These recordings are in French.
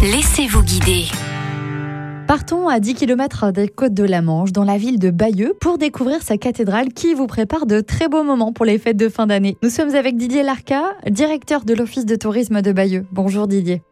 Laissez-vous guider. Partons à 10 km des côtes de la Manche, dans la ville de Bayeux, pour découvrir sa cathédrale qui vous prépare de très beaux moments pour les fêtes de fin d'année. Nous sommes avec Didier Larca, directeur de l'Office de tourisme de Bayeux. Bonjour Didier.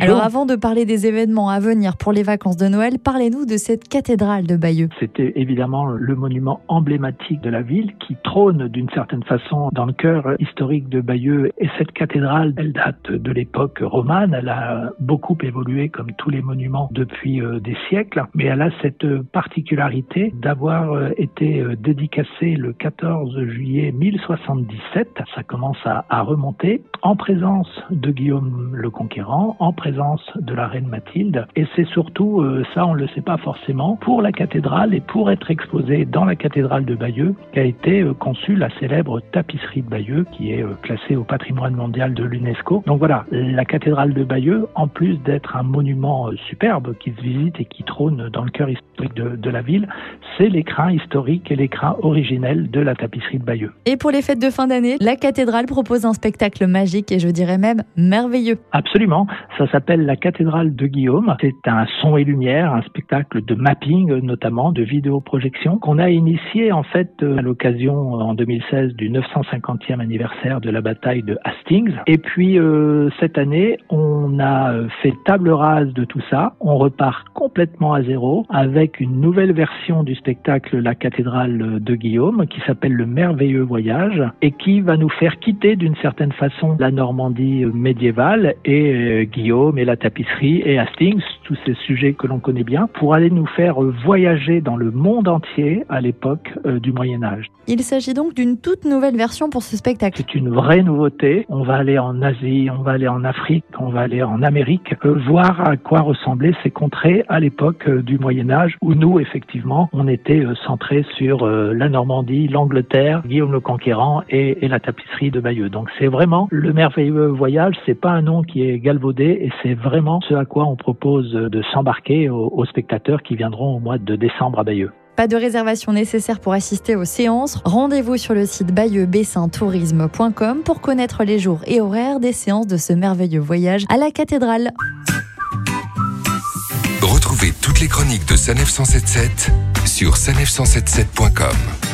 Alors avant de parler des événements à venir pour les vacances de Noël, parlez-nous de cette cathédrale de Bayeux. C'était évidemment le monument emblématique de la ville qui trône d'une certaine façon dans le cœur historique de Bayeux. Et cette cathédrale, elle date de l'époque romane. Elle a beaucoup évolué comme tous les monuments depuis euh, des siècles. Mais elle a cette particularité d'avoir euh, été euh, dédicacée le 14 juillet 1077. Ça commence à, à remonter en présence de Guillaume le Conquérant, en présence de la reine Mathilde. Et c'est surtout, euh, ça on ne le sait pas forcément, pour la cathédrale et pour être exposé dans la cathédrale de Bayeux qu'a été euh, conçue la célèbre tapisserie de Bayeux qui est euh, classée au patrimoine mondial de l'UNESCO. Donc voilà, la cathédrale de Bayeux, en plus d'être un monument superbe qui se visite et qui trône dans le cœur historique de, de la ville, c'est l'écrin historique et l'écrin originel de la tapisserie de Bayeux. Et pour les fêtes de fin d'année, la cathédrale propose un spectacle magique et je dirais même merveilleux. Absolument. Ça ça s'appelle la cathédrale de Guillaume. C'est un son et lumière, un spectacle de mapping notamment, de vidéoprojection qu'on a initié en fait euh, à l'occasion en 2016 du 950e anniversaire de la bataille de Hastings. Et puis euh, cette année, on a fait table rase de tout ça. On repart complètement à zéro avec une nouvelle version du spectacle La cathédrale de Guillaume qui s'appelle Le merveilleux voyage et qui va nous faire quitter d'une certaine façon la Normandie médiévale et euh, Guillaume et la tapisserie et Hastings, tous ces sujets que l'on connaît bien, pour aller nous faire voyager dans le monde entier à l'époque euh, du Moyen Âge. Il s'agit donc d'une toute nouvelle version pour ce spectacle. C'est une vraie nouveauté. On va aller en Asie, on va aller en Afrique, on va aller en Amérique, euh, voir à quoi ressemblaient ces contrées à l'époque euh, du Moyen Âge, où nous, effectivement, on était centré sur la Normandie, l'Angleterre, Guillaume le Conquérant et, et la tapisserie de Bayeux. Donc c'est vraiment le merveilleux voyage. C'est pas un nom qui est galvaudé et c'est vraiment ce à quoi on propose de s'embarquer aux, spectateurs qui viendront au mois de décembre à Bayeux. Pas de réservation nécessaire pour assister aux séances. Rendez-vous sur le site bayeux-tourisme.com pour connaître les jours et horaires des séances de ce merveilleux voyage à la cathédrale. Retrouvez toutes les chroniques de Sanef 177 sur sanef177.com.